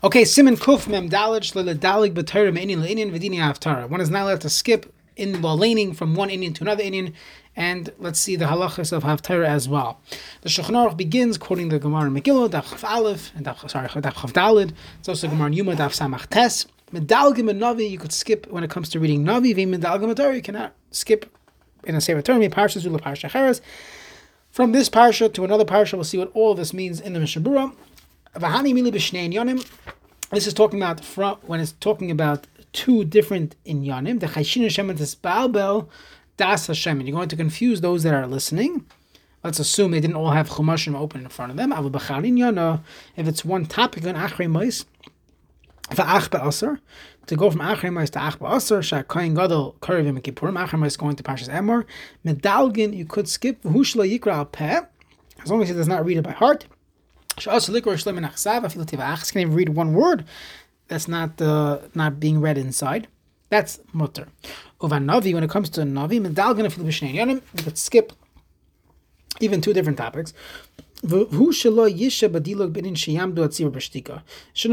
Okay, Siman Kuf Mem Dalich Shlele Dalig B'Torah Me'inin Le'inin V'Dini Haftarah. One is not allowed to skip in while laning from one inyan to another inyan, and let's see the halachas of Haftarah as well. The Shulchan Aruch begins quoting the Gemara Megillah, Daf Chav Aleph, and Daf, sorry, Daf Chav Dalid. It's also Gemara Yoma, Daf Samach Tes. Medalgim and Navi, you could skip when it comes to reading Navi. Medalgim Torah, you cannot skip in a Sefer Torah, Parsha Zula Parsha Cheres. From this parsha to another parsha, we'll see what all this means in the Mishnah Berurah. This is talking about when it's talking about two different inyanim. The chayshin Hashem and the das Hashem. You're going to confuse those that are listening. Let's assume they didn't all have chumashim open in front of them. If it's one topic on achrei mois, va'ach be'aser. To go from achrei mois to ach be'aser, shak kohen gadol karivim kippurim. Achrei mois going to Parshas Emor. Medalgin you could skip. V'hushla yikra al peh. As long as he does not read it by heart. Can even read one word that's not uh, not being read inside. That's mutter. Uvan navi when it comes to navi, medalgan you could skip even two different topics. Shouldn't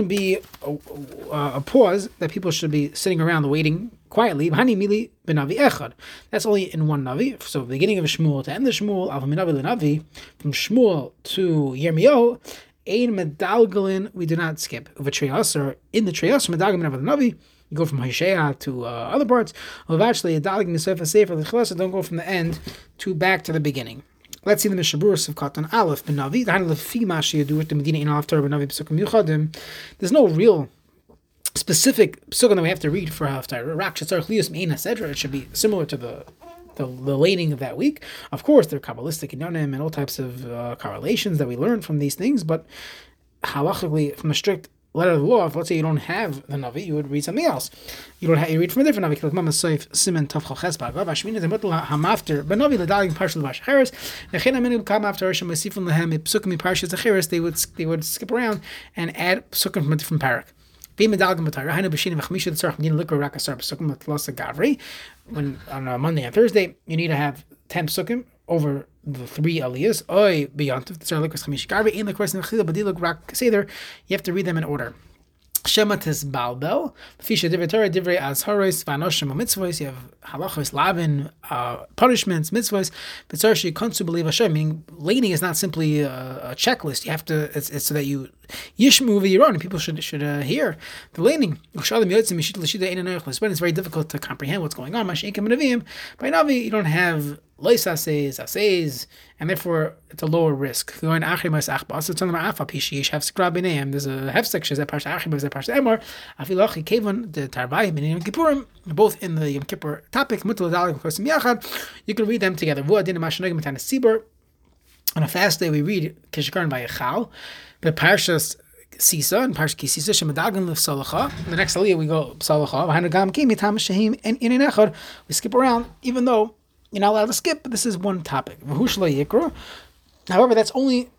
be a, a, pause that people should be sitting around waiting quietly. That's only in one navi. So beginning of Shmuel to end the Shmuel, from Shmuel to Yirmiyahu, Ein medalgalin, we do not skip. Of treyasar, in the treyasar, medalgalin of the navi, you go from Hosea to uh, other parts. Of actually, a dalig misefa sefer the don't go from the end to back to the beginning. Let's see the Mishaburus of Katan Aleph ben Navi. The with the Medina in After ben Navi Pesukim Yuchadim. There's no real specific psukim that we have to read for Haftar. Rakshatzar Chlius Mein etc. It should be similar to the the, the laning of that week. Of course, there are Kabbalistic inyanim and all types of uh, correlations that we learn from these things, but halachically, from a strict letter of the law, if let's say you don't have the Navi, you would read something else. You don't have, you read from a different Navi. But Kam after they would they would skip around and add psukim from a different parak. When on a Monday and Thursday, you need to have 10 psukim over the three aliyahs. Oy beyond the in the question you have to read them in order. Shema balbel. Fisha divrei Torah divrei azharos vanoshim mitzvos. You have halachos lavin uh, punishments. But sarshi konsu believe Hashem. Meaning, laning is not simply a, a, checklist. You have to. It's, it's so that you yishmu v'yiron, and people should should uh, hear the laning. It's very difficult to comprehend what's going on. By Navi, you don't have lois assays, assays, and therefore it's a lower risk. There's a hefsek shezeh both in the Yom Kippur topic. You can read them together. On a fast day, we read Kishkaran by Echal, but Parshas Sisa and Parshas Kisisa Shemadagan Lif Salacha. The next aliyah we go Salacha. We skip around, even though you're not allowed to skip. This is one topic. However, that's only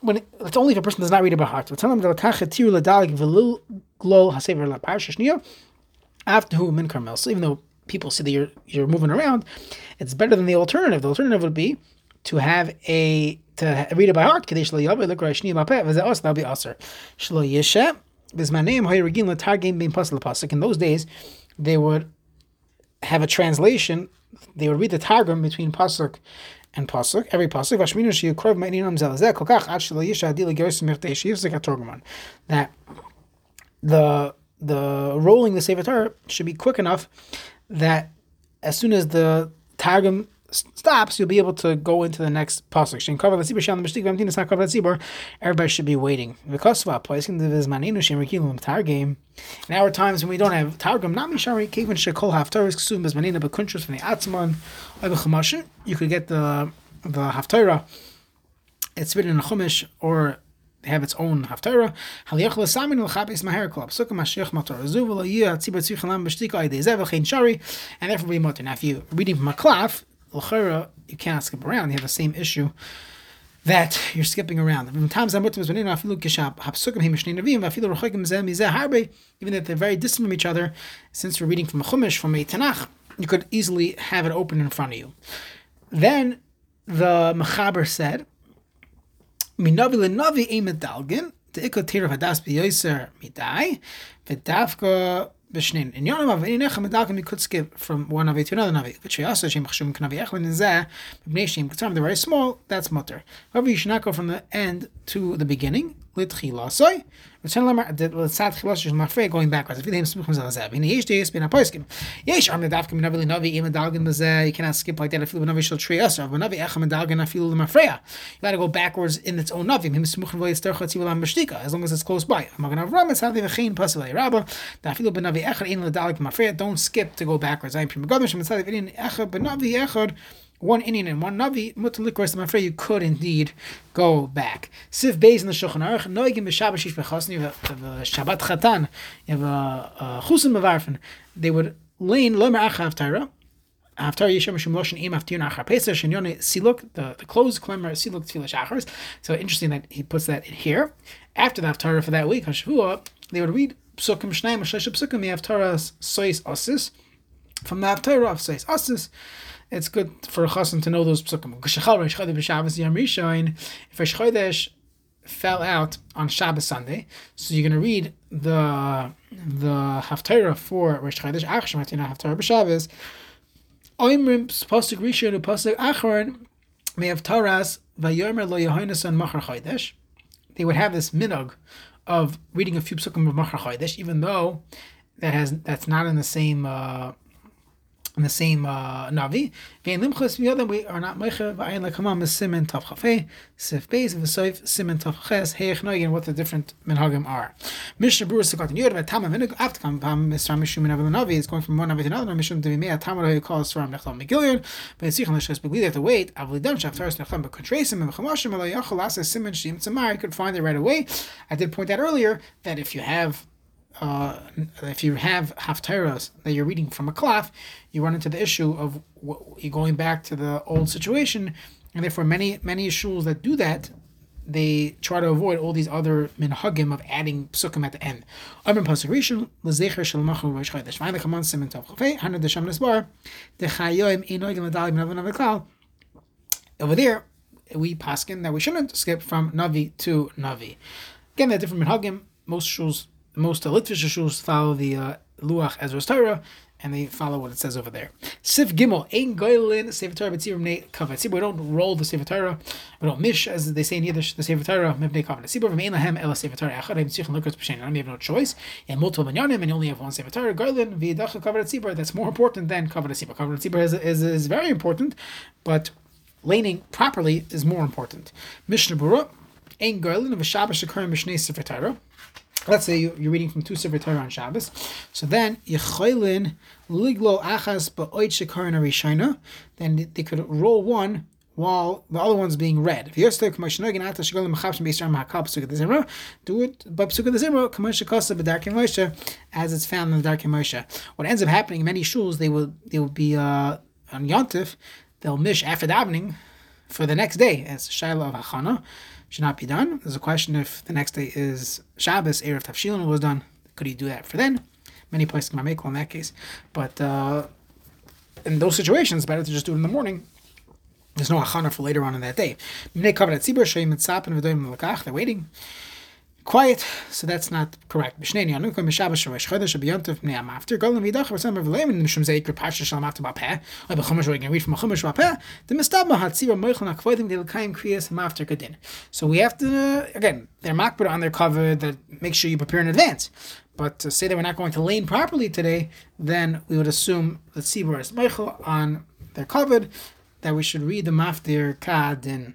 when it, it's only if a person does not read it by heart. After who min carmel. So even though people see that you're you're moving around, it's better than the alternative. The alternative would be to have a to read it by heart. That'll be aser. In those days, they would have a translation they would read the Targum between pasuk and pasuk, every pasuk. Vashminu sheyukrov me'inam zelazeh yisha. That the the rolling the Sefer Torah should be quick enough that as soon as the Targum stops, you'll be able to go into the next pasuk. Everybody should be waiting. In our times when we don't have targum, not mishari kevin shekol haftaris ksum bezmanina bekuntras from the atzman chamashin. You could get the the haftarah. It's written in a chumash or have its own haftarah. Haliyach l'samin l'chabes maher kol psukim mashiach matar azuv v'layiyah tzibur tzichalam b'shtika idei zev v'chein shari and therefore be mutter. Now if you reading from a klaf, l'chara you cannot skip around. You have the same issue that you're skipping around. Even if they're very distant from each other, since we're reading from a chumash, from a Tanakh, you could easily have it open in front of you. Then the Mechaber said, the b'shnin. In Yonam Av, Nechem Medalkim, you could skip from one Navi to another Navi. We also Shem Chashum Knavi Echlin is there. B'nei Shem Ketzam, they're very small, that's mutter. However, you should not go from the end to the beginning. Litchilasoi. Return lemar l'tzad chilos shel mafrei going backwards. If you name smuchim zalazav, in yesh deyes ben apoiskim. Yesh am nedavkim navi linavi im dalgin bezeh. You cannot skip like that. If you navi shel triyas, or navi echem dalgin afilu lemafreya. You got to go backwards in its own navi. Him smuchim v'yis tercha tzivul am b'shtika. As long as it's close by. Magen Avram it's hadi v'chein pasul rabba. Da afilu ben navi echad in ledalik mafreya. Don't skip to go backwards. I'm prim gadol shem tzadi v'in echad ben navi echad one inyan and one Navi, Mutalikros, I'm afraid you could indeed go back. Siv Beis in the Shulchan Aruch, Noigim B'Shabbat Shish Shabbat Chatan, you have a Chusim they would lean Lomer after Yishem Shemoshin Im Aftir Nachar Pesach Shenyone Siluk, the the closed Klemer Siluk Tefillah Shachars. So interesting that he puts that in here. After the Haftarah for that week, Hashavua, they would read Psukim Shnaim Shlesh Psukim the Haftarah Sois Osis from the Haftarah of Sois Osis it's good for a chassan to know those psukim. If a shchodesh fell out on Shabbos Sunday, so you're going to read the the haftarah for Rosh Chodesh Achshon Matina haftarah b'Shabbos. Oimrim pasuk rishon pasuk achron may have Taras vayomer lo yehoinasan machar chodesh. They would have this minog of reading a few psukim of machar chodesh, even though that has that's not in the same. Uh, in the same uh, Navi. Vein limchus other we are not mecha v'ayin lekamam is simen tav chafei sif beis v'soif simen tav ches heich noigin what the different minhagim are. Mishnah Berurah Sukkot and Yud v'tama minig after kam pam misram mishum min Navi is going from one Navi to another mishum to v'mei tamar who calls from nechlam megilyon v'yitzich on l'shas begli have to wait avli dam shaftaris nechlam but contrasim and v'chamashim ala yachol asa simen shim tzamar you could find it right away. I did point out earlier that if you have uh, if you have haftarahs that you're reading from a cloth, you run into the issue of you going back to the old situation, and therefore many many shuls that do that, they try to avoid all these other minhagim of adding psukim at the end. Over there, we paskin that we shouldn't skip from navi to navi. Again, they're different minhagim. Most shuls most Litvish shuls follow the uh, Luach Ezra's Torah, and they follow what it says over there. Sif Gimel, Ein Goylin, Sefer Torah, B'tzirim Ne Kavat. We don't roll the Sefer Torah, we don't mish, as they say in Yiddish, the Sefer Torah, Mibnei Kavat. Sibur, V'mein Lahem, Ela Sefer Torah, Echad, Hem Tzich, and Lukas B'shein. You have no choice. And multiple Minyanim, and you only have one Sefer Torah. Goylin, V'yidach, Kavat Tzibur, that's more important than Kavat Tzibur. Kavat Tzibur is, is, is very important, but laning properly is more important. Mishnah Berurah, Ein Goylin, V'shabash Shekarim Mishnei Sefer Torah let's say you're reading from two Sefer Torah on Shabbos, so then Yechoilin Liglo Achas Ba'oit Shekarin Arishina, then they could roll one while the other one's being read. Do it by Psuka the Zimra, as it's found in the Darkim Moshe. What ends up happening in many shuls, they will they will be uh, on Yontif, they'll mish after davening for the next day as Shaila of Hachana should not be done. There's a question if the next day is Shabbos, Eruv Tavshilin was done. Could he do that for then? Many places can make in that case. But uh, in those situations, better to just do it in the morning. There's no achana for later on in that day. They're waiting quiet, so that's not correct. B'shnei yanukim b'shabbos shorosh chodesh b'yontiv b'nei amafter golem v'idach v'sam v'leim mishum zeikr pasha shal amafter b'apeh or b'chumash we can read from a chumash b'apeh the mistabah hatzira moichel nakvoidim de kriyas amafter kadin. So we have to again they're makbid on their cover that make sure you prepare in advance. But to say that we're not going to lane properly today, then we would assume that tzibur is moichel on their covered that we should read the maftir kadin.